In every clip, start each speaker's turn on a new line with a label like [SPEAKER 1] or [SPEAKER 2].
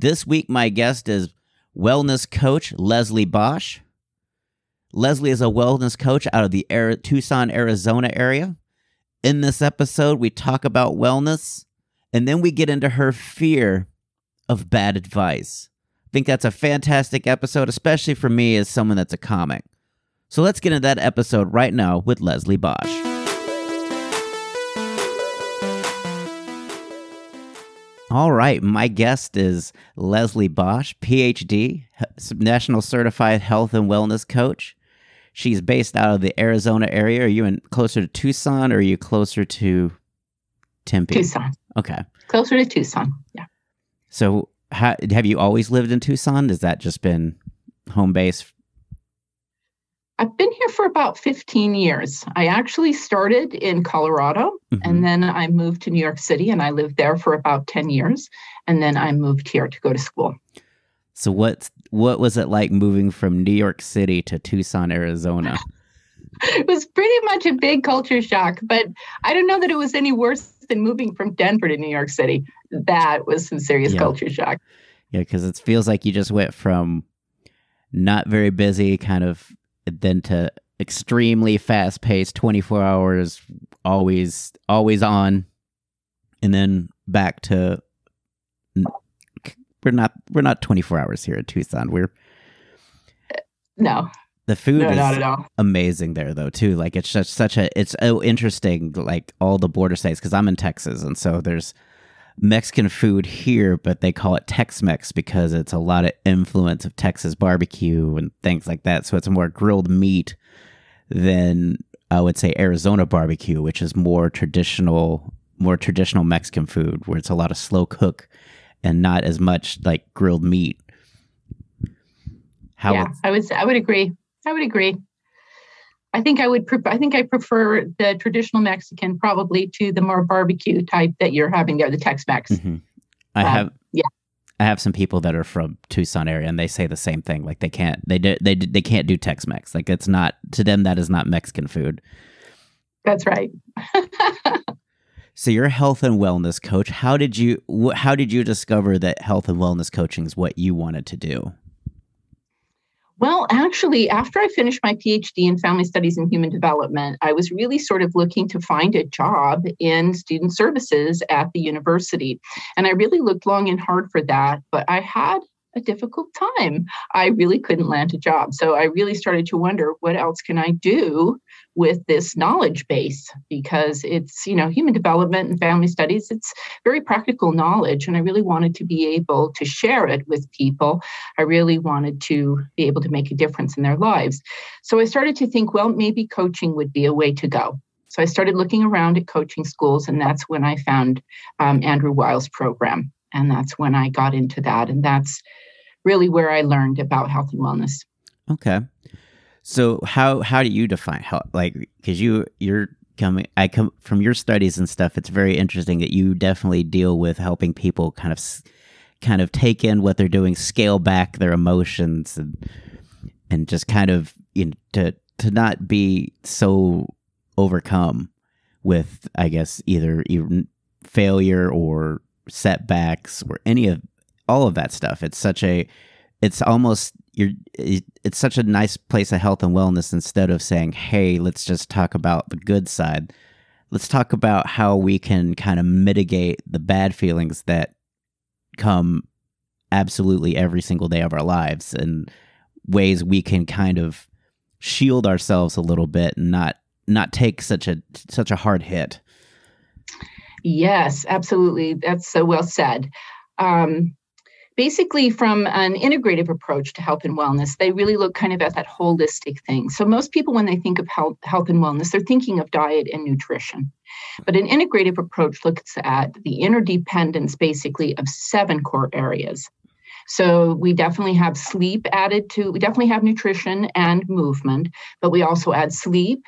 [SPEAKER 1] This week, my guest is wellness coach Leslie Bosch. Leslie is a wellness coach out of the Tucson, Arizona area. In this episode, we talk about wellness and then we get into her fear of bad advice. I think that's a fantastic episode, especially for me as someone that's a comic. So let's get into that episode right now with Leslie Bosch. All right. My guest is Leslie Bosch, PhD, National Certified Health and Wellness Coach. She's based out of the Arizona area. Are you in closer to Tucson or are you closer to Tempe?
[SPEAKER 2] Tucson.
[SPEAKER 1] Okay.
[SPEAKER 2] Closer to Tucson. Yeah.
[SPEAKER 1] So, have you always lived in Tucson? Has that just been home base
[SPEAKER 2] I've been here for about 15 years. I actually started in Colorado mm-hmm. and then I moved to New York City and I lived there for about 10 years. And then I moved here to go to school.
[SPEAKER 1] So what what was it like moving from New York City to Tucson, Arizona?
[SPEAKER 2] it was pretty much a big culture shock, but I don't know that it was any worse than moving from Denver to New York City. That was some serious yeah. culture shock.
[SPEAKER 1] Yeah, because it feels like you just went from not very busy, kind of then to extremely fast paced 24 hours always always on and then back to we're not we're not 24 hours here at Tucson. We're
[SPEAKER 2] no.
[SPEAKER 1] The food no, is amazing there though too. Like it's just such a it's so interesting like all the border states because i'm in texas and so there's Mexican food here, but they call it Tex Mex because it's a lot of influence of Texas barbecue and things like that. So it's more grilled meat than I would say Arizona barbecue, which is more traditional, more traditional Mexican food, where it's a lot of slow cook and not as much like grilled meat.
[SPEAKER 2] How yeah, I would I would agree. I would agree. I think I would. Pre- I think I prefer the traditional Mexican probably to the more barbecue type that you're having there, the Tex-Mex. Mm-hmm.
[SPEAKER 1] I um, have. Yeah. I have some people that are from Tucson area, and they say the same thing. Like they can't, they do, they they can't do Tex-Mex. Like it's not to them. That is not Mexican food.
[SPEAKER 2] That's right.
[SPEAKER 1] so you're a health and wellness coach. How did you how did you discover that health and wellness coaching is what you wanted to do?
[SPEAKER 2] Well, actually, after I finished my PhD in family studies and human development, I was really sort of looking to find a job in student services at the university. And I really looked long and hard for that, but I had a difficult time. I really couldn't land a job. So I really started to wonder what else can I do with this knowledge base because it's, you know, human development and family studies, it's very practical knowledge. And I really wanted to be able to share it with people. I really wanted to be able to make a difference in their lives. So I started to think, well, maybe coaching would be a way to go. So I started looking around at coaching schools, and that's when I found um, Andrew Weil's program and that's when I got into that. And that's really where I learned about health and wellness.
[SPEAKER 1] Okay. So how how do you define health? Like, because you you're coming, I come from your studies and stuff. It's very interesting that you definitely deal with helping people kind of kind of take in what they're doing, scale back their emotions, and and just kind of you know to to not be so overcome with, I guess, either even failure or setbacks or any of all of that stuff. It's such a it's almost you're it's such a nice place of health and wellness instead of saying, "Hey, let's just talk about the good side." Let's talk about how we can kind of mitigate the bad feelings that come absolutely every single day of our lives and ways we can kind of shield ourselves a little bit and not not take such a such a hard hit.
[SPEAKER 2] Yes, absolutely. That's so well said. Um, basically, from an integrative approach to health and wellness, they really look kind of at that holistic thing. So, most people, when they think of health, health and wellness, they're thinking of diet and nutrition. But an integrative approach looks at the interdependence, basically, of seven core areas. So we definitely have sleep added to, we definitely have nutrition and movement, but we also add sleep.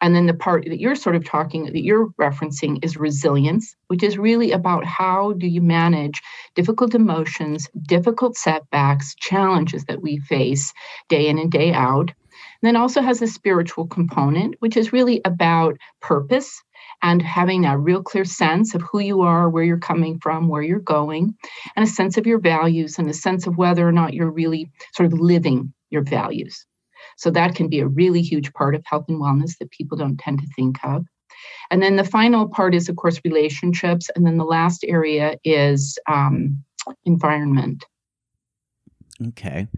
[SPEAKER 2] And then the part that you're sort of talking, that you're referencing is resilience, which is really about how do you manage difficult emotions, difficult setbacks, challenges that we face day in and day out. And then also has a spiritual component, which is really about purpose and having a real clear sense of who you are, where you're coming from, where you're going, and a sense of your values and a sense of whether or not you're really sort of living your values. So that can be a really huge part of health and wellness that people don't tend to think of. And then the final part is, of course, relationships. And then the last area is um, environment.
[SPEAKER 1] Okay.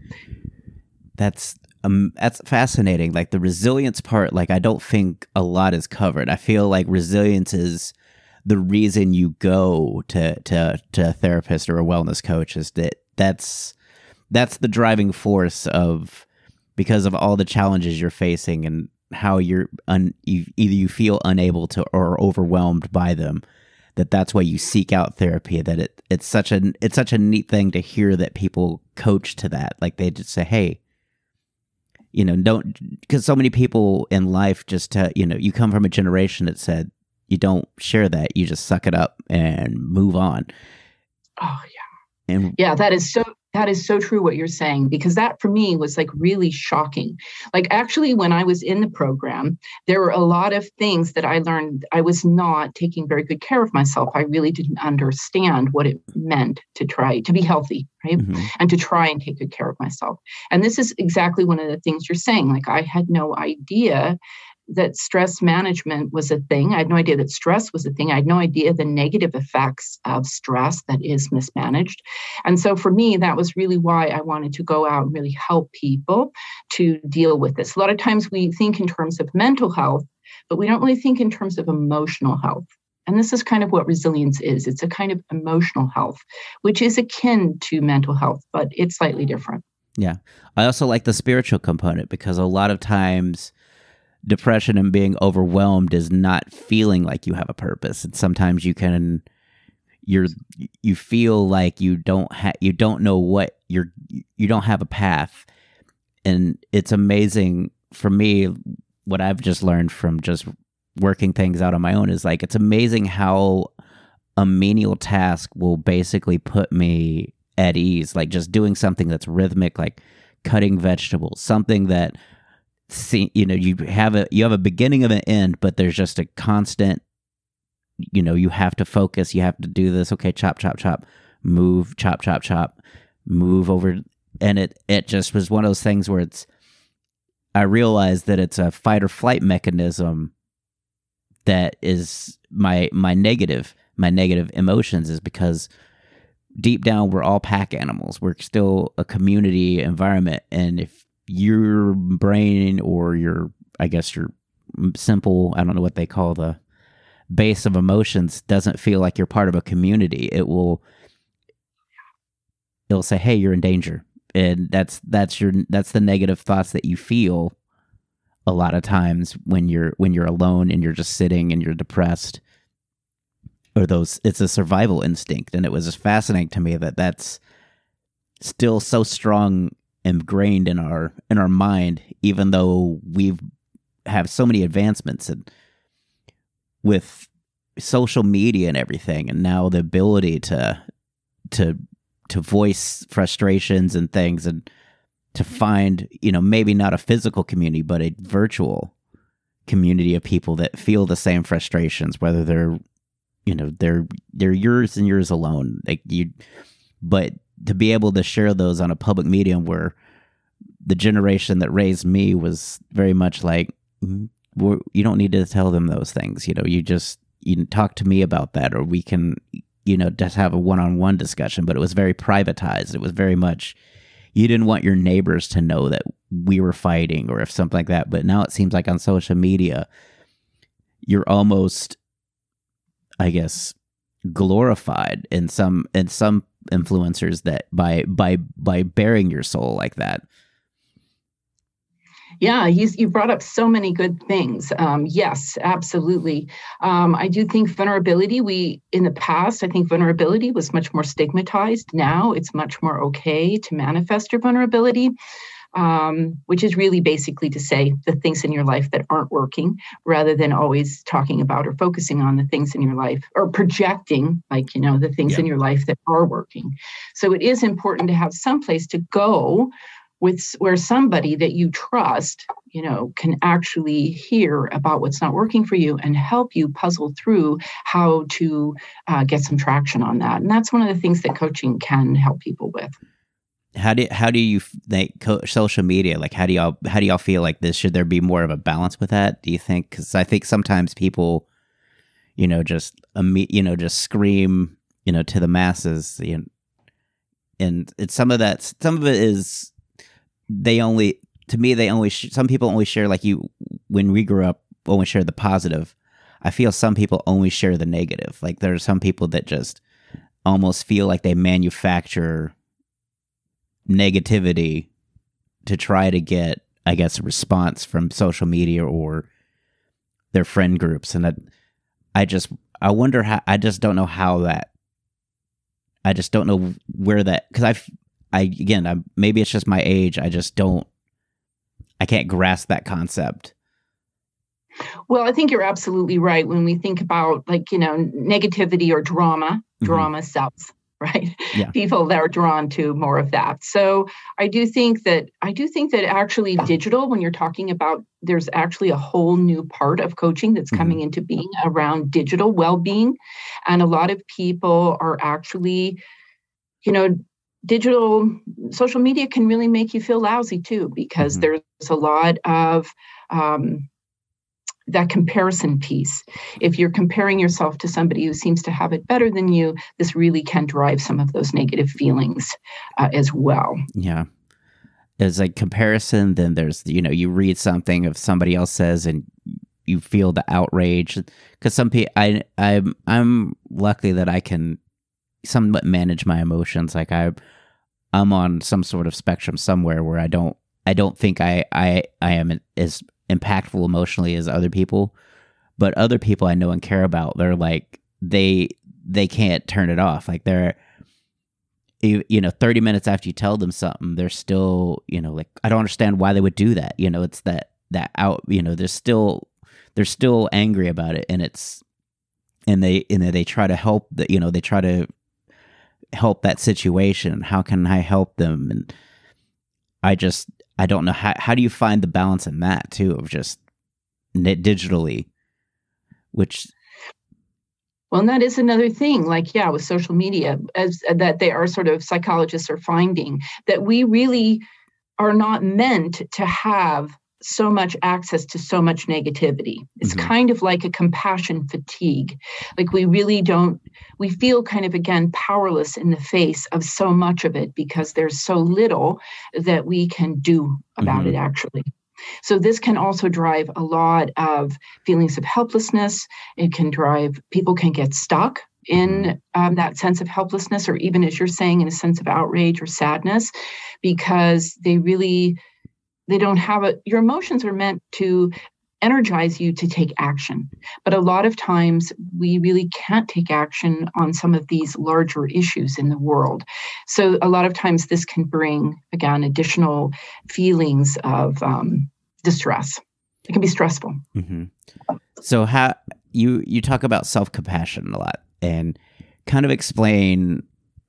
[SPEAKER 1] That's um, that's fascinating. Like the resilience part, like I don't think a lot is covered. I feel like resilience is the reason you go to to to a therapist or a wellness coach is that that's that's the driving force of because of all the challenges you're facing and how you're un, you, either you feel unable to or overwhelmed by them that that's why you seek out therapy that it it's such a it's such a neat thing to hear that people coach to that. Like they just say hey you know don't because so many people in life just to, you know you come from a generation that said you don't share that you just suck it up and move on.
[SPEAKER 2] Oh yeah. And yeah that is so that is so true what you're saying because that for me was like really shocking. Like actually when i was in the program there were a lot of things that i learned i was not taking very good care of myself. I really didn't understand what it meant to try to be healthy right? Mm-hmm. and to try and take good care of myself. And this is exactly one of the things you're saying. Like i had no idea that stress management was a thing. I had no idea that stress was a thing. I had no idea the negative effects of stress that is mismanaged. And so for me, that was really why I wanted to go out and really help people to deal with this. A lot of times we think in terms of mental health, but we don't really think in terms of emotional health. And this is kind of what resilience is it's a kind of emotional health, which is akin to mental health, but it's slightly different.
[SPEAKER 1] Yeah. I also like the spiritual component because a lot of times depression and being overwhelmed is not feeling like you have a purpose. And sometimes you can you're you feel like you don't have you don't know what you're you don't have a path. And it's amazing for me what I've just learned from just working things out on my own is like it's amazing how a menial task will basically put me at ease like just doing something that's rhythmic like cutting vegetables something that see you know you have a you have a beginning of an end but there's just a constant you know you have to focus you have to do this okay chop chop chop move chop chop chop move over. And it it just was one of those things where it's i realized that it's a fight or flight mechanism that is my my negative my negative emotions is because deep down we're all pack animals. We're still a community environment. And if your brain or your I guess your simple I don't know what they call the base of emotions doesn't feel like you're part of a community. It will it'll say, "Hey, you're in danger." And that's that's your that's the negative thoughts that you feel a lot of times when you're when you're alone and you're just sitting and you're depressed or those it's a survival instinct and it was just fascinating to me that that's still so strong ingrained in our in our mind even though we've have so many advancements and with social media and everything and now the ability to to to voice frustrations and things and to find you know maybe not a physical community but a virtual community of people that feel the same frustrations whether they're you know they're they're yours and yours alone. Like you but to be able to share those on a public medium where the generation that raised me was very much like mm, you don't need to tell them those things you know you just you talk to me about that or we can you know just have a one-on-one discussion. But it was very privatized. It was very much you didn't want your neighbors to know that we were fighting or if something like that. But now it seems like on social media you're almost i guess glorified in some in some influencers that by by by bearing your soul like that
[SPEAKER 2] Yeah, you brought up so many good things. Um, yes, absolutely. Um, I do think vulnerability, we, in the past, I think vulnerability was much more stigmatized. Now it's much more okay to manifest your vulnerability. Um, which is really basically to say the things in your life that aren't working rather than always talking about or focusing on the things in your life or projecting, like, you know, the things yeah. in your life that are working. So it is important to have some place to go with where somebody that you trust you know can actually hear about what's not working for you and help you puzzle through how to uh, get some traction on that and that's one of the things that coaching can help people with
[SPEAKER 1] how do how do you like social media like how do y'all how do y'all feel like this? Should there be more of a balance with that do you think? Because i think sometimes people you know just you know just scream you know to the masses you know, and it's some of that some of it is they only to me they only sh- some people only share like you when we grew up only share the positive. I feel some people only share the negative. Like there are some people that just almost feel like they manufacture negativity to try to get i guess a response from social media or their friend groups and I, I just i wonder how i just don't know how that i just don't know where that because i I again, I maybe it's just my age. I just don't. I can't grasp that concept.
[SPEAKER 2] Well, I think you're absolutely right. When we think about like you know negativity or drama, mm-hmm. drama sells, right? Yeah. People that are drawn to more of that. So I do think that I do think that actually digital, when you're talking about, there's actually a whole new part of coaching that's mm-hmm. coming into being around digital well-being, and a lot of people are actually, you know, digital social media can really make you feel lousy too because mm-hmm. there's a lot of um, that comparison piece. If you're comparing yourself to somebody who seems to have it better than you, this really can drive some of those negative feelings uh, as well.
[SPEAKER 1] Yeah. There's like comparison, then there's, you know, you read something of somebody else says and you feel the outrage because some people I I'm I'm lucky that I can somewhat manage my emotions like I I'm on some sort of spectrum somewhere where I don't I don't think I I I am as impactful emotionally as other people, but other people I know and care about, they're like they they can't turn it off. Like they're you, know 30 minutes after you tell them something, they're still, you know, like I don't understand why they would do that. You know, it's that that out, you know, they're still they're still angry about it and it's and they and they try to help that you know they try to help that situation? How can I help them? And I just I don't know how how do you find the balance in that too of just digitally, which
[SPEAKER 2] well, and that is another thing. Like, yeah, with social media, as that they are sort of psychologists are finding that we really are not meant to have so much access to so much negativity. It's mm-hmm. kind of like a compassion fatigue. Like we really don't, we feel kind of again powerless in the face of so much of it because there's so little that we can do about mm-hmm. it actually. So, this can also drive a lot of feelings of helplessness. It can drive, people can get stuck in mm-hmm. um, that sense of helplessness, or even as you're saying, in a sense of outrage or sadness, because they really they don't have a your emotions are meant to energize you to take action. But a lot of times we really can't take action on some of these larger issues in the world. So a lot of times this can bring again additional feelings of um, distress. It can be stressful.
[SPEAKER 1] Mm-hmm. so how you you talk about self-compassion a lot and kind of explain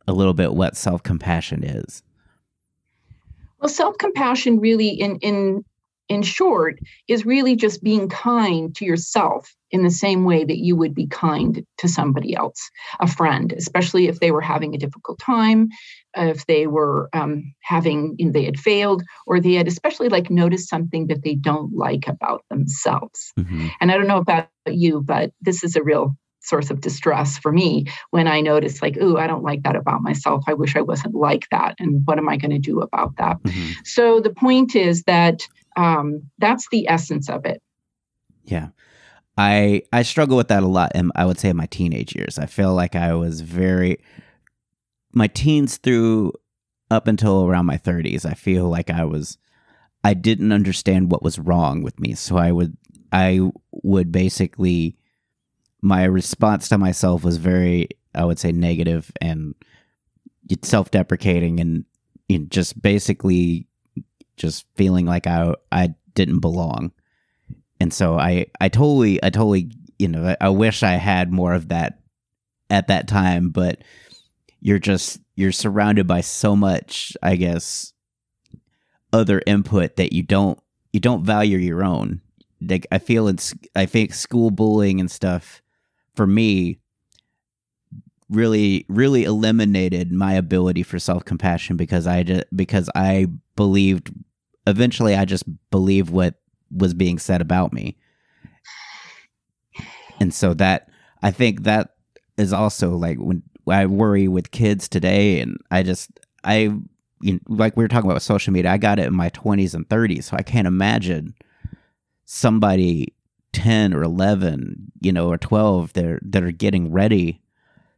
[SPEAKER 1] a little bit what self-compassion is
[SPEAKER 2] well, self-compassion really in in in short is really just being kind to yourself in the same way that you would be kind to somebody else, a friend, especially if they were having a difficult time, if they were um, having, you know, they had failed, or they had especially like noticed something that they don't like about themselves. Mm-hmm. And I don't know about you, but this is a real source of distress for me when I notice, like, ooh, I don't like that about myself. I wish I wasn't like that. And what am I going to do about that? Mm-hmm. So the point is that um, that's the essence of it.
[SPEAKER 1] Yeah. I I struggle with that a lot and I would say in my teenage years. I feel like I was very my teens through up until around my 30s. I feel like I was I didn't understand what was wrong with me. So I would I would basically my response to myself was very I would say negative and self-deprecating and you know, just basically just feeling like I I didn't belong. And so I I totally I totally you know I, I wish I had more of that at that time, but you're just you're surrounded by so much, I guess, other input that you don't you don't value your own. Like I feel it's I think school bullying and stuff for me really really eliminated my ability for self-compassion because I just because I believed eventually I just believed what was being said about me. And so that I think that is also like when I worry with kids today and I just I you know, like we were talking about social media, I got it in my 20s and 30s, so I can't imagine somebody 10 or 11, you know, or 12 that that are getting ready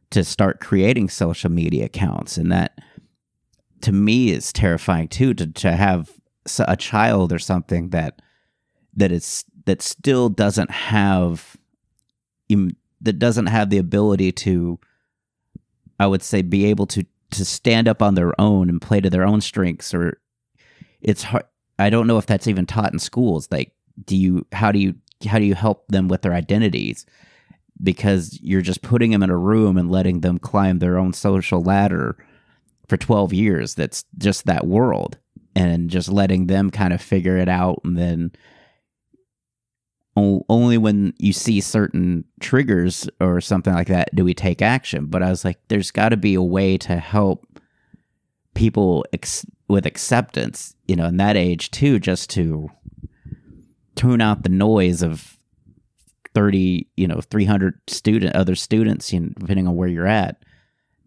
[SPEAKER 1] to start creating social media accounts. And that to me is terrifying too to to have a child or something that that is that still doesn't have that doesn't have the ability to I would say be able to to stand up on their own and play to their own strengths or it's hard I don't know if that's even taught in schools. Like do you how do you how do you help them with their identities? Because you're just putting them in a room and letting them climb their own social ladder for 12 years that's just that world and just letting them kind of figure it out and then only when you see certain triggers or something like that do we take action. But i was like there's got to be a way to help people ex- with acceptance you know in that age too just to tune out the noise of 30 you know 300 student other students you know, depending on where you're at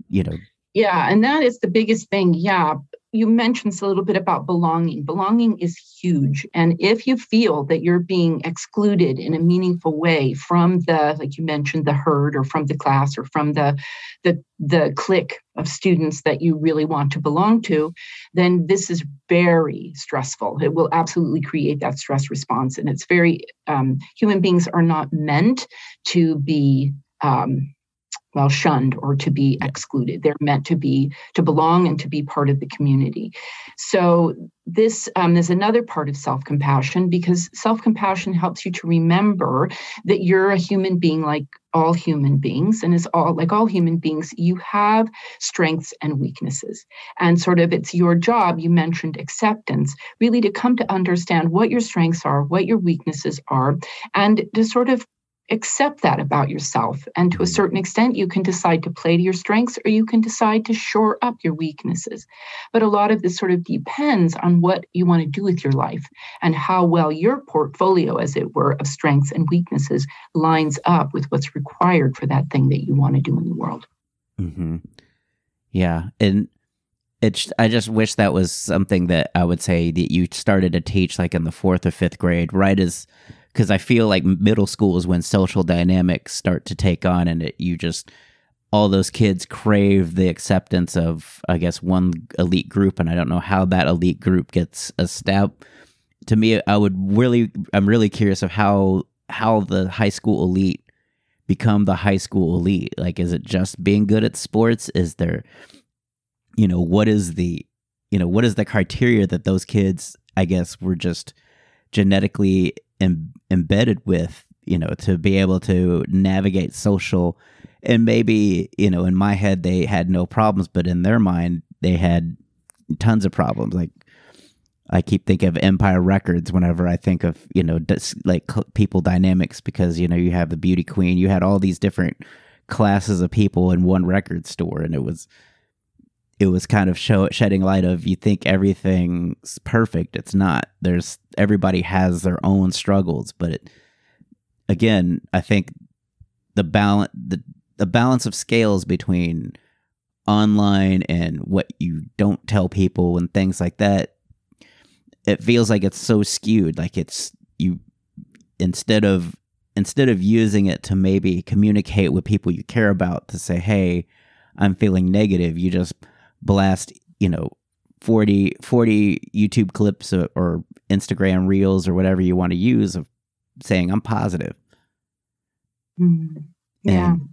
[SPEAKER 1] you know.
[SPEAKER 2] Yeah and that is the biggest thing. Yeah you mentioned a little bit about belonging. Belonging is huge. And if you feel that you're being excluded in a meaningful way from the, like you mentioned, the herd or from the class or from the the the clique of students that you really want to belong to, then this is very stressful. It will absolutely create that stress response. And it's very um, human beings are not meant to be um, well shunned or to be excluded. They're meant to be to belong and to be part of the community. So this um, is another part of self-compassion because self-compassion helps you to remember that you're a human being like all human beings. And as all like all human beings you have strengths and weaknesses. And sort of it's your job you mentioned acceptance really to come to understand what your strengths are what your weaknesses are and to sort of accept that about yourself. And to a certain extent, you can decide to play to your strengths or you can decide to shore up your weaknesses. But a lot of this sort of depends on what you want to do with your life and how well your portfolio, as it were, of strengths and weaknesses lines up with what's required for that thing that you want to do in the world.
[SPEAKER 1] Mm-hmm. Yeah. And it's, I just wish that was something that I would say that you started to teach like in the fourth or fifth grade, right as because I feel like middle school is when social dynamics start to take on, and it, you just all those kids crave the acceptance of, I guess, one elite group, and I don't know how that elite group gets a step. To me, I would really, I'm really curious of how how the high school elite become the high school elite. Like, is it just being good at sports? Is there, you know, what is the, you know, what is the criteria that those kids, I guess, were just genetically Im- embedded with you know to be able to navigate social. And maybe you know in my head they had no problems but in their mind they had tons of problems. Like i keep thinking of empire records whenever i think of you know like people dynamics because you know you have the beauty queen you had all these different classes of people in one record store and it was it was kind of show, shedding light of you think everything's perfect. It's not. There's everybody has their own struggles, but it, again, I think the balance the the balance of scales between online and what you don't tell people and things like that it feels like it's so skewed like it's you instead of instead of using it to maybe communicate with people you care about to say hey i'm feeling negative you just blast, you know, 40, 40 YouTube clips or, or Instagram reels or whatever you want to use of saying I'm positive.
[SPEAKER 2] Mm. Yeah.
[SPEAKER 1] And-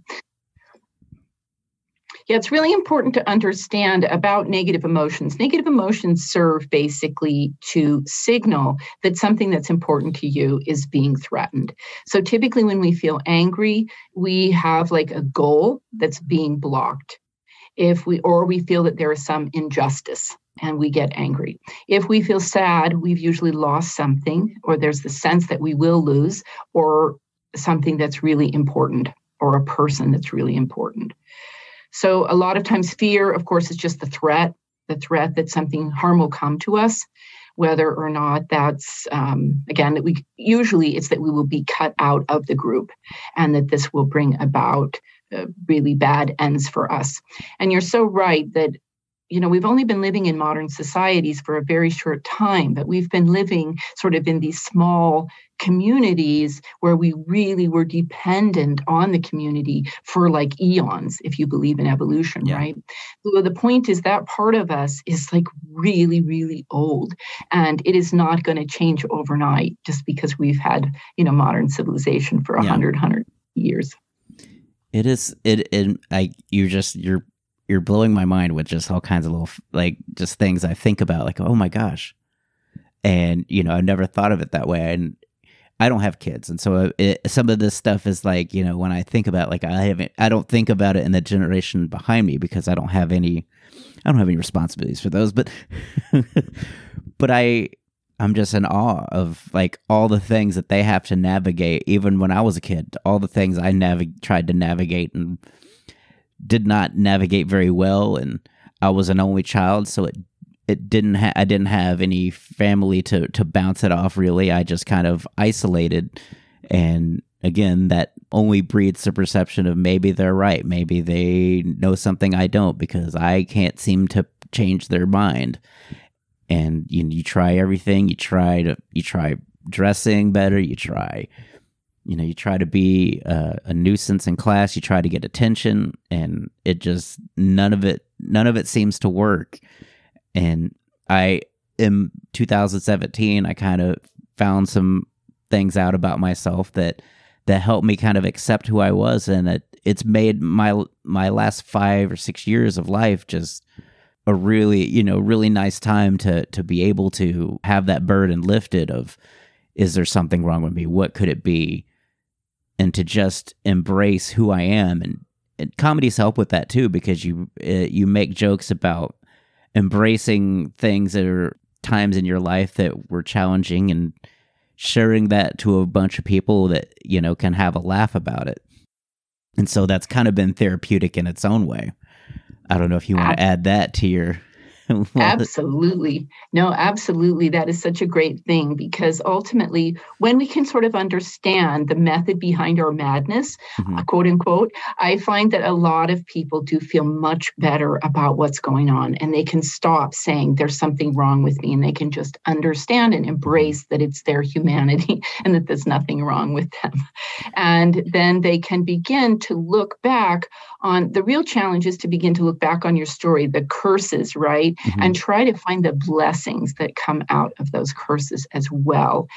[SPEAKER 2] Yeah, it's really important to understand about negative emotions. Negative emotions serve basically to signal that something that's important to you is being threatened. So typically, when we feel angry, we have like a goal that's being blocked. If we, or we feel that there is some injustice and we get angry. If we feel sad, we've usually lost something, or there's the sense that we will lose, or something that's really important, or a person that's really important. So a lot of times fear, of course, is just the threat, the threat that something harm will come to us, whether or not that's um, again that we usually it's that we will be cut out of the group, and that this will bring about uh, really bad ends for us. And you're so right that you know we've only been living in modern societies for a very short time but we've been living sort of in these small communities where we really were dependent on the community for like eons if you believe in evolution
[SPEAKER 1] Yeah.
[SPEAKER 2] right so the point is that part of us is like really really old and it is not going to change overnight just because we've had you know modern civilization for a
[SPEAKER 1] Yeah.
[SPEAKER 2] hundred hundred years
[SPEAKER 1] It is it it I you just you're you're blowing my mind with just all kinds of little like just things I think about like oh my gosh. And you know, I never thought of it that way. And I don't have kids. And so uh, it, some of this stuff is like, you know, when I think about like I haven't I don't think about it in the generation behind me because I don't have any I don't have any responsibilities for those. But but I I'm just in awe of like all the things that they have to navigate. Even when I was a kid, all the things I navig- tried to navigate and did not navigate very well. And I was an only child, so it it didn't. Ha- I didn't have any family to to bounce it off. Really, I just kind of isolated. And again, that only breeds the perception of maybe they're right, maybe they know something I don't because I can't seem to change their mind and you you try everything. You try to you try dressing better. You try you know you try to be a, a nuisance in class. You try to get attention and it just none of it none of it seems to work. And i in 2017 i kind of found some things out about myself that that helped me kind of accept who i was and it, it's made my my last five or six years of life just a really you know really nice time to to be able to have that burden lifted of is there something wrong with me? What could it be? And to just embrace who i am. And, and comedies help with that too because you uh, you make jokes about embracing things that are times in your life that were challenging and sharing that to a bunch of people that you know can have a laugh about it. And so that's kind of been therapeutic in its own way I don't know if you want to add that to your.
[SPEAKER 2] Absolutely. No, absolutely. That is such a great thing because ultimately, when we can sort of understand the method behind our madness,
[SPEAKER 1] Mhm.
[SPEAKER 2] uh, quote unquote, I find that a lot of people do feel much better about what's going on and they can stop saying there's something wrong with me and they can just understand and embrace that it's their humanity and that there's nothing wrong with them. And then they can begin to look back on the real challenge is to begin to look back on your story, the curses, right?
[SPEAKER 1] Mhm.
[SPEAKER 2] and try to find the blessings that come out of those curses as well.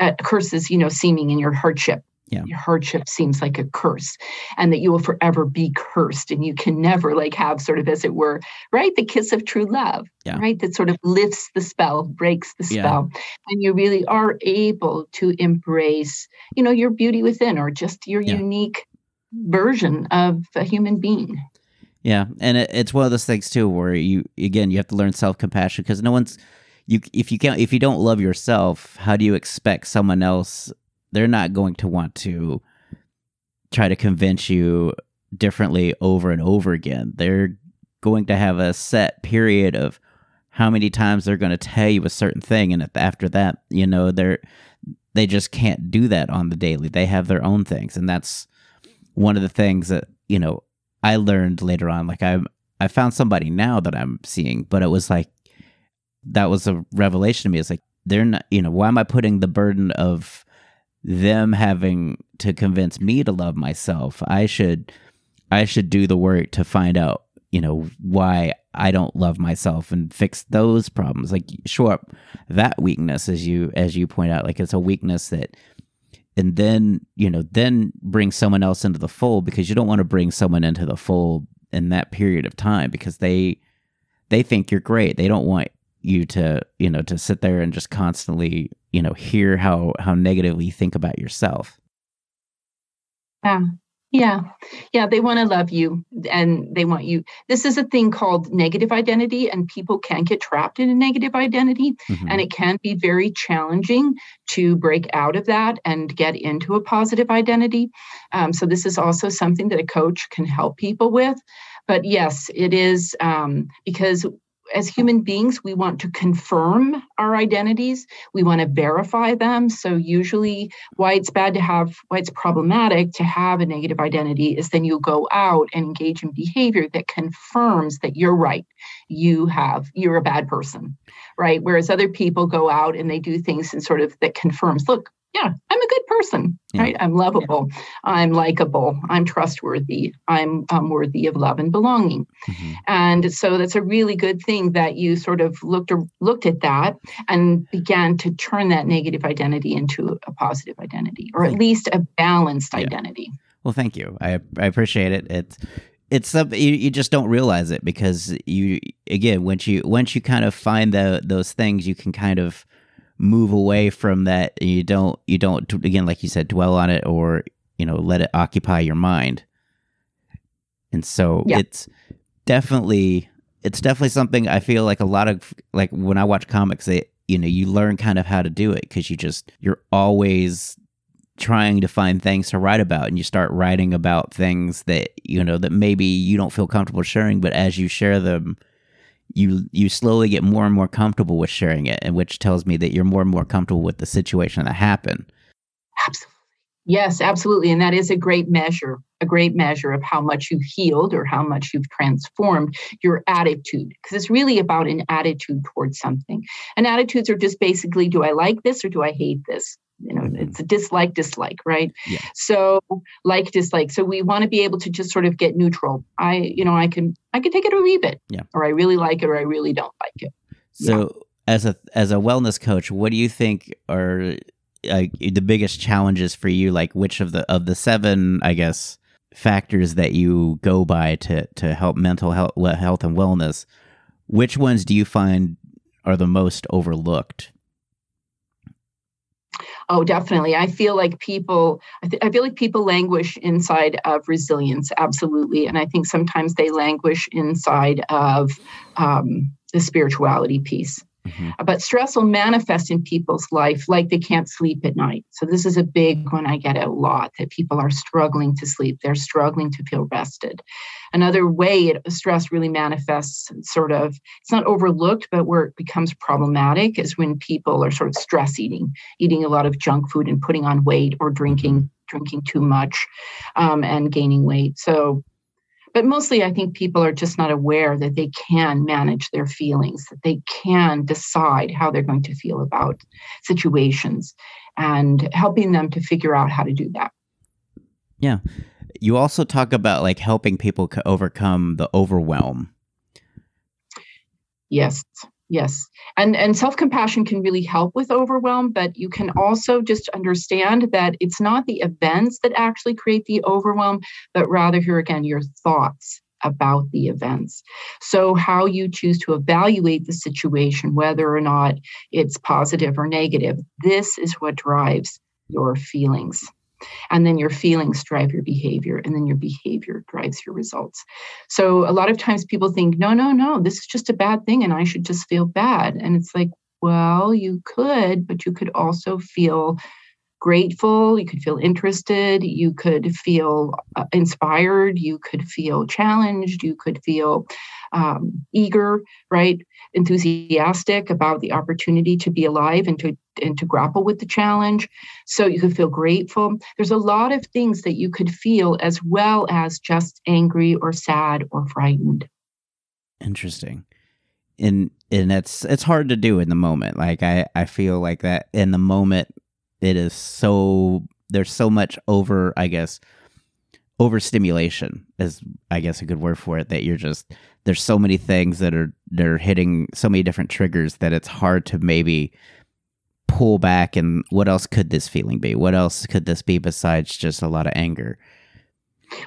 [SPEAKER 2] Uh, curses, you know, seeming in your hardship.
[SPEAKER 1] Yeah.
[SPEAKER 2] Your hardship seems like a curse, and that you will forever be cursed, and you can never like have sort of, as it were, right, the kiss of true love,
[SPEAKER 1] Yeah.
[SPEAKER 2] right, that sort of lifts the spell, breaks the
[SPEAKER 1] Yeah.
[SPEAKER 2] spell, and you really are able to embrace, you know, your beauty within, or just your
[SPEAKER 1] Yeah.
[SPEAKER 2] unique version of a human being.
[SPEAKER 1] Yeah, and it, it's one of those things too where you again you have to learn self compassion because no one's you if you can't if you don't love yourself, how do you expect someone else? They're not going to want to try to convince you differently over and over again. They're going to have a set period of how many times they're going to tell you a certain thing, and after that, you know they're they just can't do that on the daily. They have their own things, and that's one of the things that you know I learned later on. Like I I found somebody now that I'm seeing, but it was like that was a revelation to me. It's like they're not, you know, why am I putting the burden of them having to convince me to love myself? I should I should do the work to find out, you know, why I don't love myself and fix those problems. Like show up that weakness as you as you point out, like it's a weakness that and then, you know, then bring someone else into the fold because you don't want to bring someone into the fold in that period of time because they they think you're great. They don't want you to, you know, to sit there and just constantly, you know, hear how how negatively you think about yourself.
[SPEAKER 2] Yeah. Yeah. Yeah. They want to love you and they want you. This is a thing called negative identity, and people can get trapped in a negative identity. Mm-hmm. And it can be very challenging to break out of that and get into a positive identity. Um, so, this is also something that a coach can help people with. But yes, it is um, because as human beings, we want to confirm our identities. We want to verify them. So, usually, why it's bad to have, why it's problematic to have a negative identity is then you go out and engage in behavior that confirms that you're right. You have, you're a bad person, right? Whereas other people go out and they do things and sort of that confirms, look, yeah, I'm a good person, yeah. right? I'm lovable, yeah. I'm likable, I'm trustworthy, I'm um, worthy of love and belonging. Mm-hmm. And so that's a really good thing that you sort of looked or looked at that and began to turn that negative identity into a positive identity, or at least a balanced identity.
[SPEAKER 1] Well, thank you. I I appreciate it. It's it's something you, you just don't realize it because you again once you once you kind of find the those things you can kind of move away from that you don't you don't again like you said dwell on it or you know let it occupy your mind and so yeah. it's definitely it's definitely something i feel like a lot of like when i watch comics they you know you learn kind of how to do it because you just you're always trying to find things to write about and you start writing about things that you know that maybe you don't feel comfortable sharing but as you share them you you slowly get more and more comfortable with sharing it, and which tells me that you're more and more comfortable with the situation that happened.
[SPEAKER 2] Absolutely. Yes, absolutely. And that is a great measure, a great measure of how much you've healed or how much you've transformed your attitude. Because it's really about an attitude towards something. And attitudes are just basically do I like this or do I hate this? You know mm-hmm. it's a dislike dislike right? Yeah. so like dislike. So we want to be able to just sort of get neutral. I you know i can i can take it or leave it.
[SPEAKER 1] Yeah.
[SPEAKER 2] Or i really like it or i really don't like it.
[SPEAKER 1] So yeah. as a as a wellness coach what do you think are like the biggest challenges for you? Like which of the of the seven i guess factors that you go by to to help mental health health and wellness which ones do you find are the most overlooked
[SPEAKER 2] Oh, definitely. I feel like people, I, th- I, feel like people languish inside of resilience, absolutely. And I think sometimes they languish inside of um, the spirituality piece. Mm-hmm. But stress will manifest in people's life like they can't sleep at night. So, this is a big one I get a lot that people are struggling to sleep. They're struggling to feel rested. Another way it, stress really manifests, sort of, it's not overlooked, but where it becomes problematic is when people are sort of stress eating, eating a lot of junk food and putting on weight or drinking mm-hmm. drinking too much um, and gaining weight. So but mostly, I think people are just not aware that they can manage their feelings, that they can decide how they're going to feel about situations and helping them to figure out how to do that.
[SPEAKER 1] Yeah. You also talk about like helping people overcome the overwhelm.
[SPEAKER 2] Yes. Yes. And and self-compassion can really help with overwhelm, but you can also just understand that it's not the events that actually create the overwhelm, but rather here again your thoughts about the events. So how you choose to evaluate the situation whether or not it's positive or negative, this is what drives your feelings. And then your feelings drive your behavior, and then your behavior drives your results. So a lot of times people think, no, no, no, this is just a bad thing, and I should just feel bad. And it's like, well, you could, but you could also feel grateful, you could feel interested, you could feel uh, inspired, you could feel challenged, you could feel um, eager, right? Enthusiastic about the opportunity to be alive and to and to grapple with the challenge. So you could feel grateful. There's a lot of things that you could feel as well as just angry or sad or frightened.
[SPEAKER 1] Interesting. And and it's it's hard to do in the moment. Like I I feel like that in the moment it is so there's so much over i guess overstimulation is I guess a good word for it that you're just there's so many things that are they're hitting so many different triggers that it's hard to maybe pull back and what else could this feeling be? What else could this be besides just a lot of anger?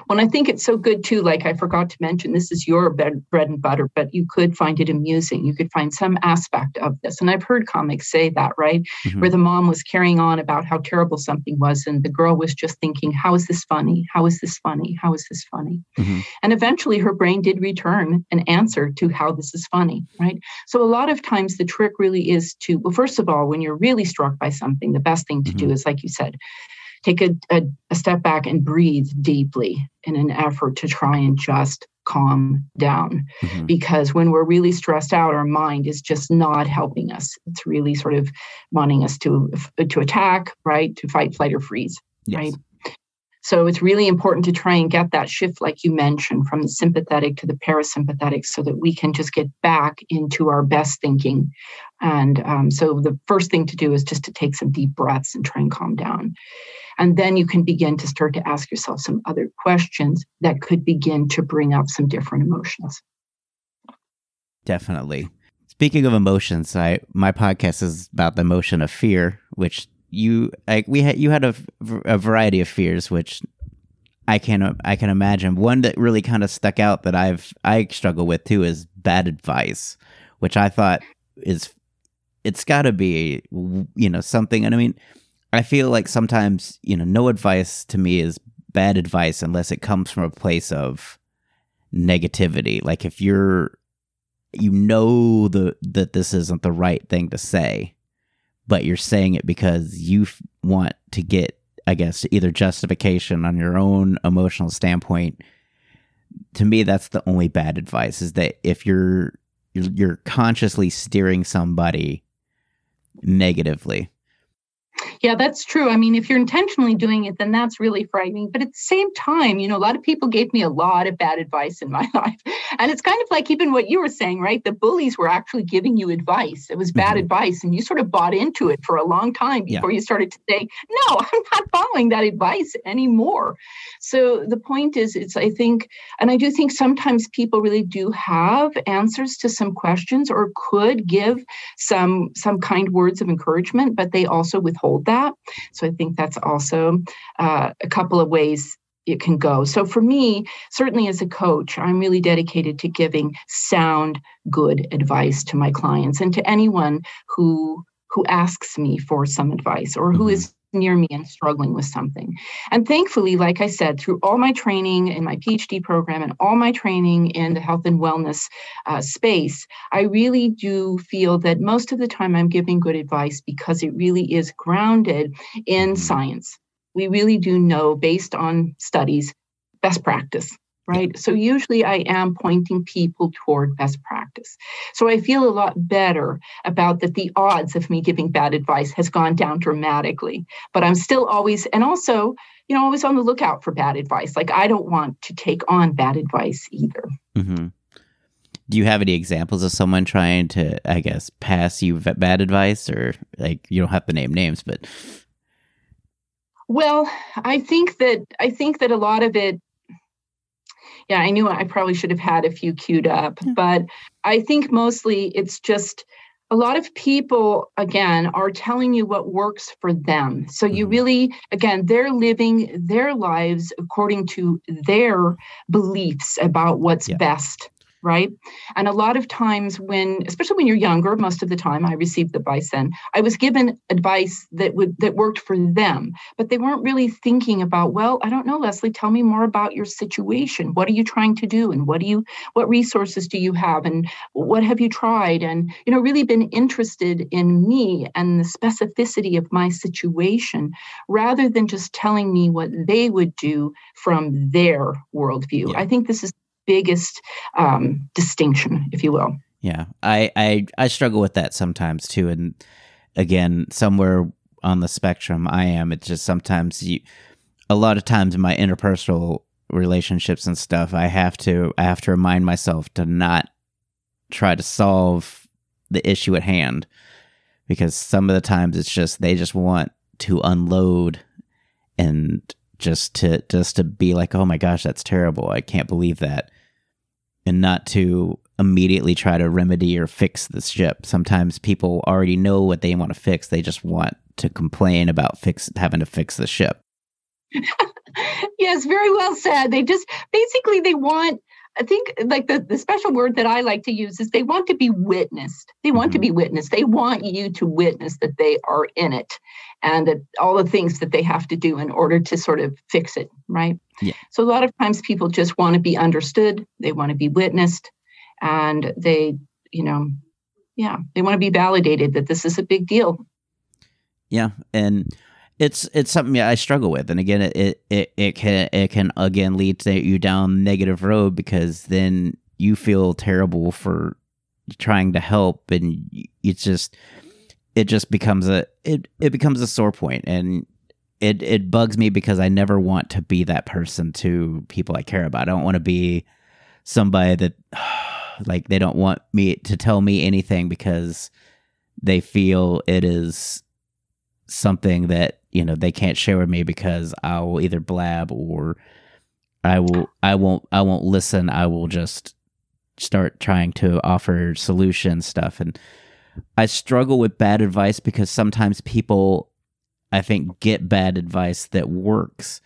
[SPEAKER 2] When I think it's so good too, like I forgot to mention, this is your bread, bread and butter, but you could find it amusing. You could find some aspect of this. And I've heard comics say that, right?
[SPEAKER 1] Mhm.
[SPEAKER 2] Where the mom was carrying on about how terrible something was, and the girl was just thinking, How is this funny? How is this funny? How is this funny?
[SPEAKER 1] Mhm.
[SPEAKER 2] And eventually her brain did return an answer to how this is funny, right? So a lot of times the trick really is to, well, first of all, when you're really struck by something, the best thing to do is, like you said, take a, a, a step back and breathe deeply in an effort to try and just calm down.
[SPEAKER 1] Mhm.
[SPEAKER 2] Because when we're really stressed out, our mind is just not helping us. It's really sort of wanting us to to attack, right? To fight, flight, or freeze.
[SPEAKER 1] Yes.
[SPEAKER 2] right? So it's really important to try and get that shift, like you mentioned, from the sympathetic to the parasympathetic so that we can just get back into our best thinking. And um, so the first thing to do is just to take some deep breaths and try and calm down. And then you can begin to start to ask yourself some other questions that could begin to bring up some different emotions.
[SPEAKER 1] Definitely. Speaking of emotions, I my podcast is about the emotion of fear, which you like we had you had a, a variety of fears, which I can I can imagine. One that really kind of stuck out that I've I struggle with too is bad advice, which I thought is it's got to be you know something. And I mean, I feel like sometimes you know no advice to me is bad advice unless it comes from a place of negativity. Like if you're you know the that this isn't the right thing to say, but you're saying it because you f- want to get, I guess, either justification on your own emotional standpoint. To me, that's the only bad advice is that if you're you're, you're consciously steering somebody negatively.
[SPEAKER 2] Yeah, that's true. I mean, if you're intentionally doing it, then that's really frightening. But at the same time, you know, a lot of people gave me a lot of bad advice in my life. And it's kind of like even what you were saying, right? The bullies were actually giving you advice. It was bad
[SPEAKER 1] Mhm.
[SPEAKER 2] advice. And you sort of bought into it for a long time
[SPEAKER 1] Yeah.
[SPEAKER 2] before you started to say, no, I'm not following that advice anymore. So the point is, it's, I think, and I do think sometimes people really do have answers to some questions or could give some some kind words of encouragement, but they also withhold that. So I think that's also uh, a couple of ways it can go. So for me, certainly as a coach, I'm really dedicated to giving sound, good advice to my clients and to anyone who who asks me for some advice or who
[SPEAKER 1] Mhm.
[SPEAKER 2] is near me and struggling with something. And thankfully, like I said, through all my training in my PhD program and all my training in the health and wellness uh, space, I really do feel that most of the time I'm giving good advice because it really is grounded in
[SPEAKER 1] Mhm.
[SPEAKER 2] science. We really do know, based on studies, best practice. Right. So usually I am pointing people toward best practice. So I feel a lot better about that the odds of me giving bad advice has gone down dramatically. But I'm still always, and also, you know, always on the lookout for bad advice. Like I don't want to take on bad advice either.
[SPEAKER 1] hmm Do you have any examples of someone trying to, I guess, pass you bad advice, or like you don't have to name names, but
[SPEAKER 2] Well, I think that I think that a lot of it. Yeah, I knew I probably should have had a few queued up, but I think mostly it's just a lot of people again are telling you what works for them. So you
[SPEAKER 1] Mhm.
[SPEAKER 2] really again they're living their lives according to their beliefs about what's
[SPEAKER 1] Yeah.
[SPEAKER 2] best right? And a lot of times when, especially when you're younger, most of the time I received advice then, I was given advice that would that worked for them, but they weren't really thinking about, well, I don't know, Leslie, tell me more about your situation. What are you trying to do? And what do you what resources do you have? And what have you tried? And you know, really been interested in me and the specificity of my situation rather than just telling me what they would do from their worldview.
[SPEAKER 1] Yeah.
[SPEAKER 2] I think this is biggest um, distinction, if you will.
[SPEAKER 1] Yeah, I, I I struggle with that sometimes too, and again, somewhere on the spectrum, I am. It's just sometimes you, a lot of times in my interpersonal relationships and stuff, I have to I have to remind myself to not try to solve the issue at hand, because some of the times it's just they just want to unload and just to just to be like, "Oh my gosh, that's terrible. I can't believe that." And not to immediately try to remedy or fix the ship. Sometimes people already know what they want to fix. They just want to complain about fix having to fix the ship.
[SPEAKER 2] yes, very well said. They just basically they want I think like the, the special word that I like to use is they want to be witnessed. They want mm-hmm. to be witnessed. They want you to witness that they are in it and that all the things that they have to do in order to sort of fix it, right?
[SPEAKER 1] Yeah.
[SPEAKER 2] So a lot of times people just want to be understood, they want to be witnessed, and they, you know, yeah, they want to be validated that this is a big deal.
[SPEAKER 1] Yeah. And it's it's something I struggle with, and again, it it it can it can again lead to you down negative road because then you feel terrible for trying to help, and it's just it just becomes a it it becomes a sore point, and it it bugs me because I never want to be that person to people I care about. I don't want to be somebody that like they don't want me to tell me anything because they feel it is something that you know they can't share with me because I will either blab or I will I won't I won't listen. I will just start trying to offer solution stuff and I struggle with bad advice because sometimes people I think get bad advice that works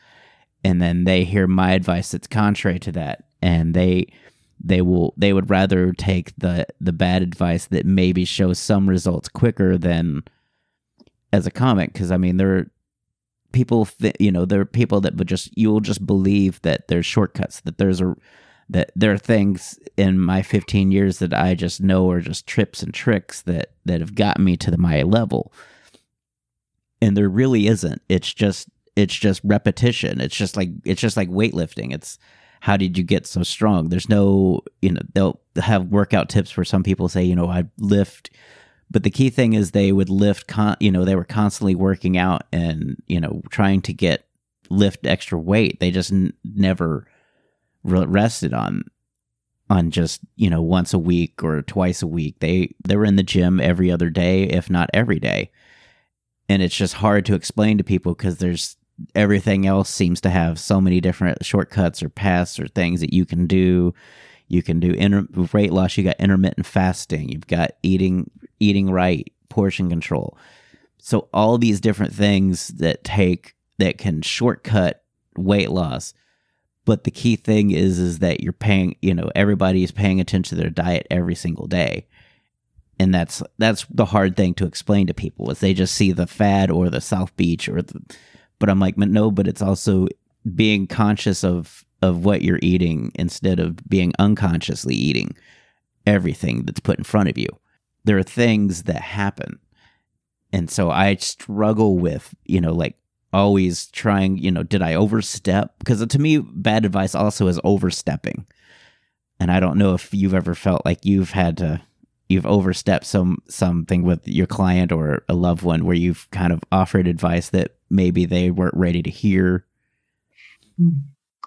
[SPEAKER 1] and then they hear my advice that's contrary to that and they they will they would rather take the the bad advice that maybe shows some results quicker than as a comic because I mean there are people you know there are people that would just you'll just believe that there's shortcuts that there's a that there are things in my 15 years that I just know are just trips and tricks that that have gotten me to the, my level. And there really isn't. It's just it's just repetition. It's just like it's just like weightlifting. It's how did you get so strong? There's no you know they'll have workout tips where some people say you know i lift but the key thing is they would lift con- you know they were constantly working out and you know trying to get lift extra weight. They just n- never rested on on just you know once a week or twice a week. They they were in the gym every other day if not every day. And it's just hard to explain to people because there's everything else seems to have so many different shortcuts or paths or things that you can do you can do inter- weight loss you got intermittent fasting you've got eating eating right, portion control. So all these different things that take that can shortcut weight loss. But the key thing is is that you're paying, you know, everybody is paying attention to their diet every single day. And that's that's the hard thing to explain to people is they just see the fad or the South Beach or the but I'm like, no, but it's also being conscious of of what you're eating instead of being unconsciously eating everything that's put in front of you there are things that happen. And so I struggle with, you know, like always trying, you know, did I overstep? Because to me, bad advice also is overstepping. And I don't know if you've ever felt like you've had to you've overstepped some something with your client or a loved one where you've kind of offered advice that maybe they weren't ready to hear.
[SPEAKER 2] Hmm.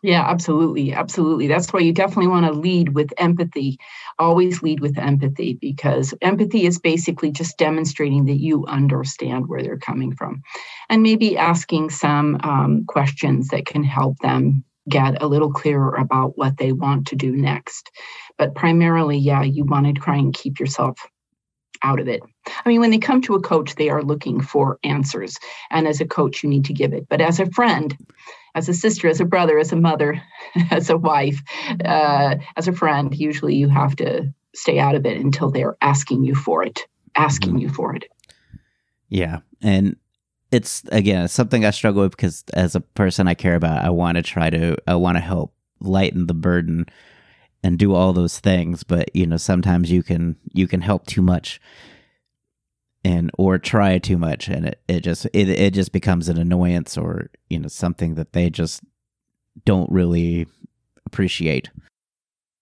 [SPEAKER 2] Yeah, absolutely. Absolutely. That's why you definitely want to lead with empathy. Always lead with empathy because empathy is basically just demonstrating that you understand where they're coming from and maybe asking some um, questions that can help them get a little clearer about what they want to do next. But primarily, yeah, you want to try and keep yourself out of it. I mean, when they come to a coach, they are looking for answers. And as a coach, you need to give it. But as a friend, as a sister, as a brother, as a mother, as a wife, uh, as a friend, usually you have to stay out of it until they're asking you for it, asking mm-hmm. you for it.
[SPEAKER 1] Yeah. And it's, again, it's something I struggle with because as a person I care about, I want to try to, I want to help lighten the burden and do all those things. But, you know, sometimes you can, you can help too much and or try too much and it, it just it, it just becomes an annoyance or you know something that they just don't really appreciate.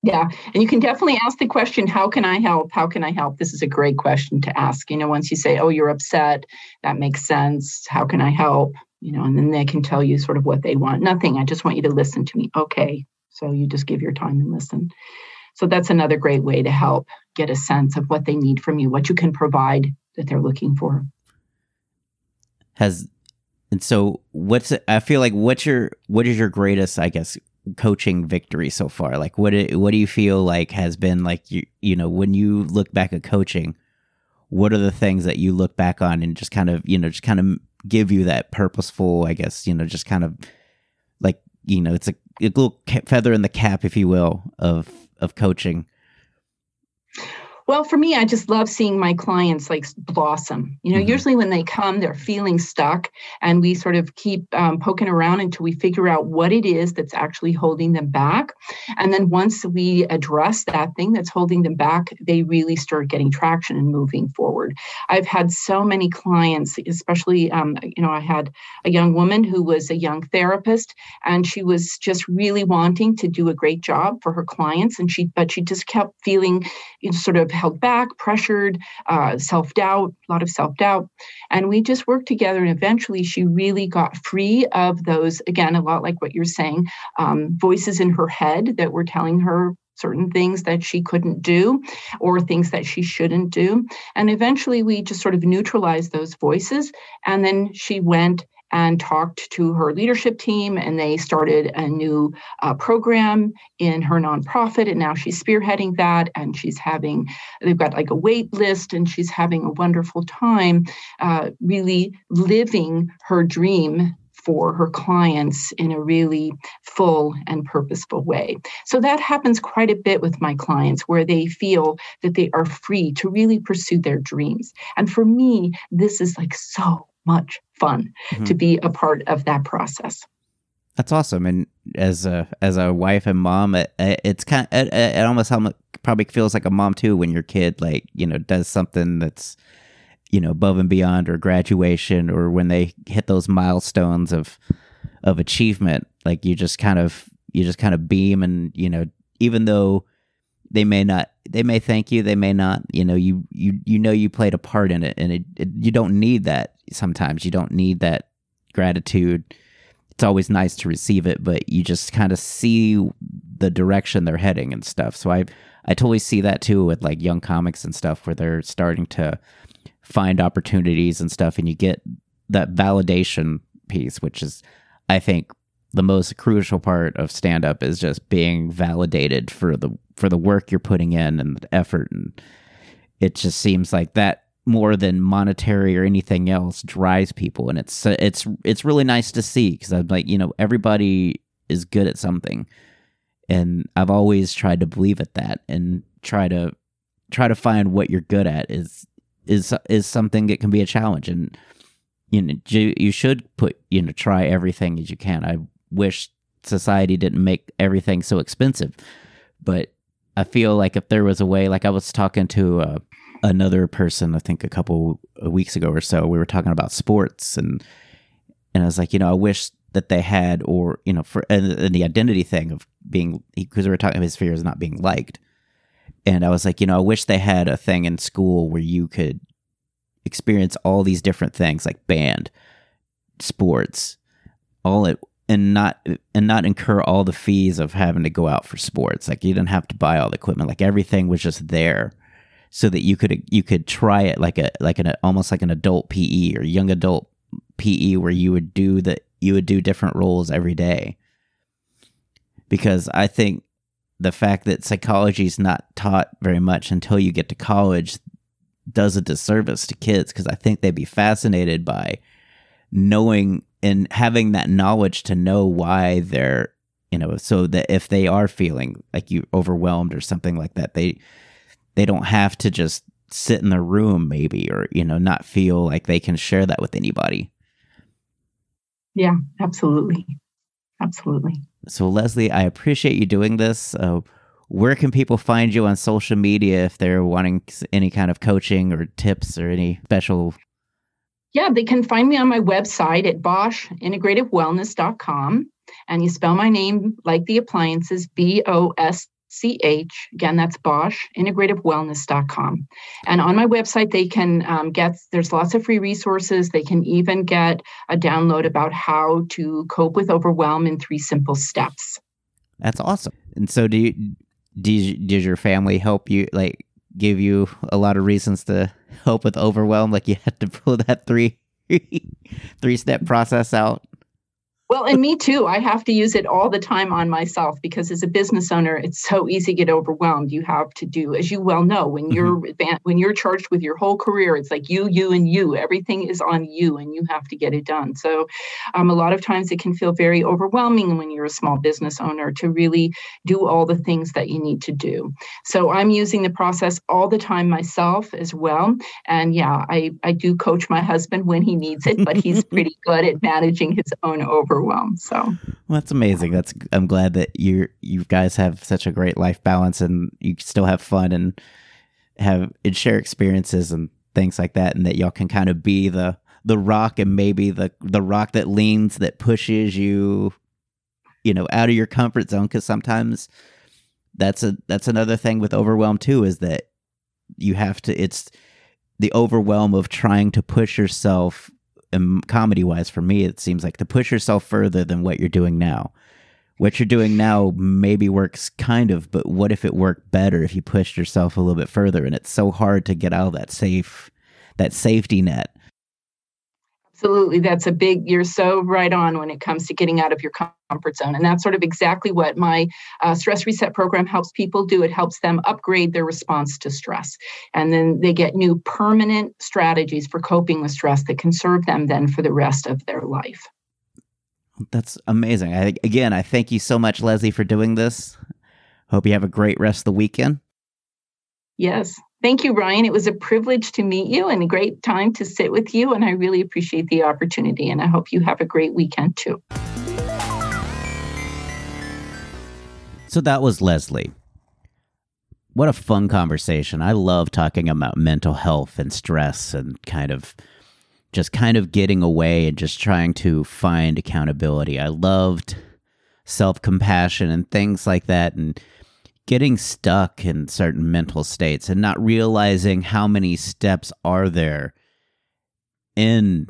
[SPEAKER 2] Yeah and you can definitely ask the question how can i help? How can i help? This is a great question to ask you know once you say oh you're upset. That makes sense. How can i help? You know and then they can tell you sort of what they want. Nothing. I just want you to listen to me. Okay so you just give your time and listen. So that's another great way to help get a sense of what they need from you what you can provide that they're looking for.
[SPEAKER 1] Has And so, what's I feel like what's your what is your greatest, I guess, coaching victory so far? Like, what do, what do you feel like has been like you you know when you look back at coaching? What are the things that you look back on and just kind of you know just kind of give you that purposeful, I guess you know just kind of like you know it's a, a little feather in the cap, if you will, of of coaching
[SPEAKER 2] well, for me, I just love seeing my clients like blossom. You know, mm-hmm. usually when they come, they're feeling stuck, and we sort of keep um, poking around until we figure out what it is that's actually holding them back. And then once we address that thing that's holding them back, they really start getting traction and moving forward. I've had so many clients, especially, um, you know, I had a young woman who was a young therapist, and she was just really wanting to do a great job for her clients, and she, but she just kept feeling you know, sort of held back, pressured, uh, self doubt, a lot of self doubt. And we just worked together. And eventually she really got free of those, again, a lot like what you're saying, um, voices in her head that were telling her certain things that she couldn't do or things that she shouldn't do. And eventually we just sort of neutralized those voices. And then she went and talked to her leadership team, and they started a new uh, program in her nonprofit. And now she's spearheading that, and she's having, they've got like a wait list, and she's having a wonderful time uh, really living her dream for her clients in a really full and purposeful way. So that happens quite a bit with my clients where they feel that they are free to really pursue their dreams. And for me, this is like so much fun mm-hmm. to be a part of that process.
[SPEAKER 1] That's awesome. And as a as a wife and mom, it, it's kind of, it, it almost probably feels like a mom too when your kid like you know does something that's you know above and beyond or graduation or when they hit those milestones of of achievement. Like you just kind of you just kind of beam and you know even though they may not they may thank you they may not you know you you you know you played a part in it and it, it, you don't need that sometimes you don't need that gratitude. It's always nice to receive it but you just kind of see the direction they're heading and stuff. So i i totally see that too with like young comics and stuff where they're starting to find opportunities and stuff and you get that validation piece which is i think the most crucial part of stand up is just being validated for the for the work you're putting in and the effort and it just seems like that more than monetary or anything else drives people. And it's it's it's really nice to see because i'm like you know everybody is good at something. And i've always tried to believe at that and try to try to find what you're good at is is is something that can be a challenge. And you know you, you should put you know try everything as you can. I wish society didn't make everything so expensive. But I feel like if there was a way, like I was talking to uh, another person, I think a couple weeks ago or so, we were talking about sports and and I was like, you know, I wish that they had, or you know, for and, and the identity thing of being because we were talking about his fear is not being liked, and I was like, you know, I wish they had a thing in school where you could experience all these different things like band, sports, all at and not and not incur all the fees of having to go out for sports. Like you didn't have to buy all the equipment. Like everything was just there, so that you could you could try it like a like an almost like an adult PE or young adult PE where you would do the you would do different roles every day. Because I think the fact that psychology is not taught very much until you get to college does a disservice to kids because I think they'd be fascinated by knowing and having that knowledge to know why they're you know so that if they are feeling like you overwhelmed or something like that they they don't have to just sit in the room maybe or you know not feel like they can share that with anybody.
[SPEAKER 2] Yeah absolutely. Absolutely.
[SPEAKER 1] So leslie i appreciate you doing this. Uh, where can people find you on social media if they're wanting any kind of coaching or tips or any special
[SPEAKER 2] yeah, they can find me on my website at boschintegrativewellness.com. And you spell my name like the appliances, B O S C H. Again, that's Bosch, integrativewellness.com. And on my website, they can um, get, there's lots of free resources. They can even get a download about how to cope with overwhelm in three simple steps.
[SPEAKER 1] That's awesome. And so, do you, did your family help you, like, give you a lot of reasons to help with overwhelm? Like you had to pull that three, three step process out.
[SPEAKER 2] Well, and me too. I have to use it all the time on myself because as a business owner, it's so easy to get overwhelmed. You have to do, as you well know, when you're mm-hmm. when you're charged with your whole career, it's like you, you, and you. Everything is on you, and you have to get it done. So, um, a lot of times it can feel very overwhelming when you're a small business owner to really do all the things that you need to do. So, I'm using the process all the time myself as well. And yeah, I I do coach my husband when he needs it, but he's pretty good at managing his own overwhelm So well,
[SPEAKER 1] that's amazing. That's I'm glad that you you guys have such a great life balance and you still have fun and have and share experiences and things like that, and that y'all can kind of be the the rock and maybe the the rock that leans that pushes you, you know, out of your comfort zone. Because sometimes that's a that's another thing with overwhelm too is that you have to it's the overwhelm of trying to push yourself Um, comedy wise for me it seems like to push yourself further than what you're doing now. What you're doing now maybe works kind of but what if it worked better if you pushed yourself a little bit further? And it's so hard to get out of that safe that safety net
[SPEAKER 2] Absolutely. That's a big, you're so right on when it comes to getting out of your comfort zone. And that's sort of exactly what my uh, stress reset program helps people do. It helps them upgrade their response to stress. And then they get new permanent strategies for coping with stress that can serve them then for the rest of their life.
[SPEAKER 1] That's amazing. I, again, I thank you so much, Leslie, for doing this. Hope you have a great rest of the weekend.
[SPEAKER 2] Yes. Thank you, Ryan. It was a privilege to meet you and a great time to sit with you. And I really appreciate the opportunity. And I hope you have a great weekend too.
[SPEAKER 1] So that was Leslie. What a fun conversation. I love talking about mental health and stress and kind of just kind of getting away and just trying to find accountability. I loved self compassion and things like that. And getting stuck in certain mental states and not realizing how many steps are there in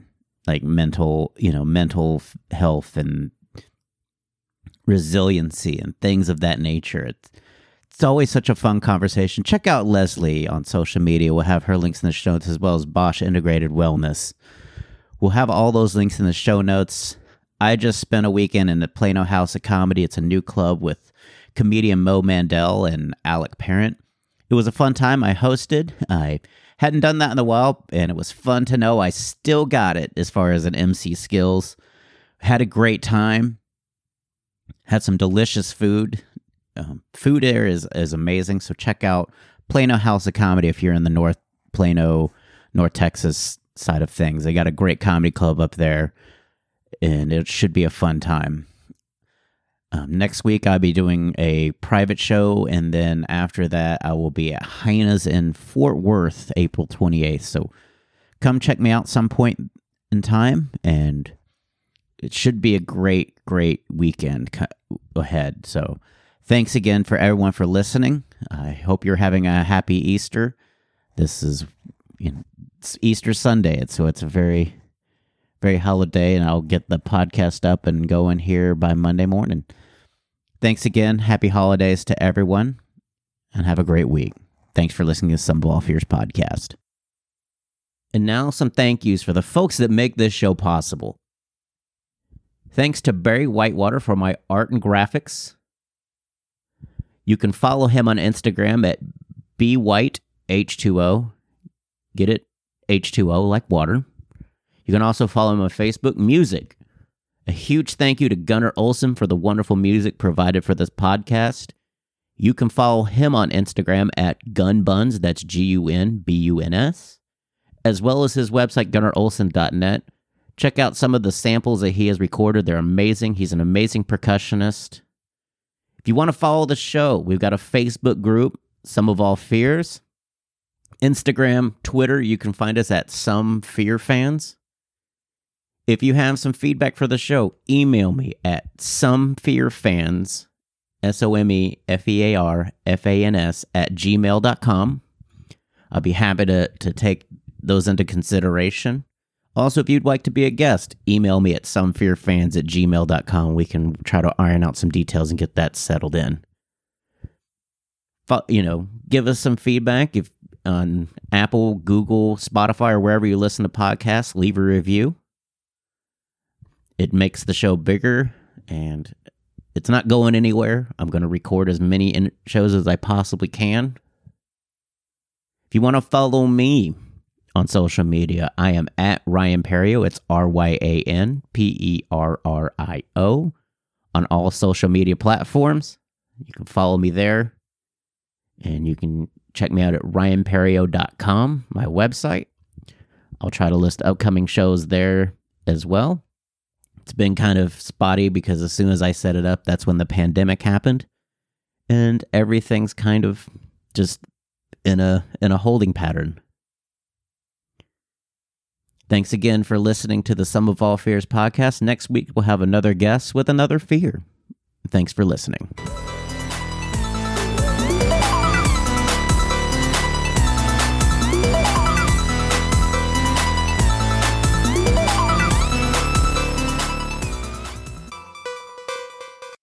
[SPEAKER 1] like mental, you know, mental health and resiliency and things of that nature. It's, it's always such a fun conversation. Check out Leslie on social media. We'll have her links in the show notes as well as Bosch Integrated Wellness. We'll have all those links in the show notes. I just spent a weekend in the Plano House of Comedy. It's a new club with comedian Mo Mandel and Alec Parent. It was a fun time. I hosted. I hadn't done that in a while, and it was fun to know I still got it as far as an MC skills. Had a great time. Had some delicious food. Um, food there is is amazing. So check out Plano House of Comedy if you're in the North Plano, North Texas side of things. They got a great comedy club up there, and it should be a fun time. Um, next week, I'll be doing a private show, and then after that, I will be at Hyenas in Fort Worth, April 28th. So come check me out some point in time, and it should be a great, great weekend ahead. So thanks again for everyone for listening. I hope you're having a happy Easter. This is you know, Easter Sunday, so it's a very, very holiday, and I'll get the podcast up and going here by Monday morning. Thanks again. Happy holidays to everyone and have a great week. Thanks for listening to Some of All Fears podcast. And now some thank yous for the folks that make this show possible. Thanks to Barry Whitewater for my art and graphics. You can follow him on Instagram at bwhiteh2o. Get it? H2O like water. You can also follow him on Facebook, Music, a huge thank you to Gunnar Olsen for the wonderful music provided for this podcast. You can follow him on Instagram at gunbuns, that's G U N B U N S, as well as his website, gunnarolsen.net. Check out some of the samples that he has recorded. They're amazing. He's an amazing percussionist. If you want to follow the show, we've got a Facebook group, Some of All Fears. Instagram, Twitter, you can find us at Some Fear Fans. If you have some feedback for the show, email me at somefearfans, S O M E F E A R F A N S, at gmail.com. I'll be happy to, to take those into consideration. Also, if you'd like to be a guest, email me at somefearfans at gmail.com. We can try to iron out some details and get that settled in. You know, give us some feedback. If on Apple, Google, Spotify, or wherever you listen to podcasts. Leave a review. It makes the show bigger and it's not going anywhere. I'm going to record as many in- shows as I possibly can. If you want to follow me on social media, I am at Ryan Perrio. It's R Y A N P E R R I O on all social media platforms. You can follow me there. And you can check me out at ryanperrio.com, my website. I'll try to list upcoming shows there as well. It's been kind of spotty because as soon as I set it up, that's when the pandemic happened. And everything's kind of just in a in a holding pattern. Thanks again for listening to the Some of All Fears podcast. Next week we'll have another guest with another fear. Thanks for listening.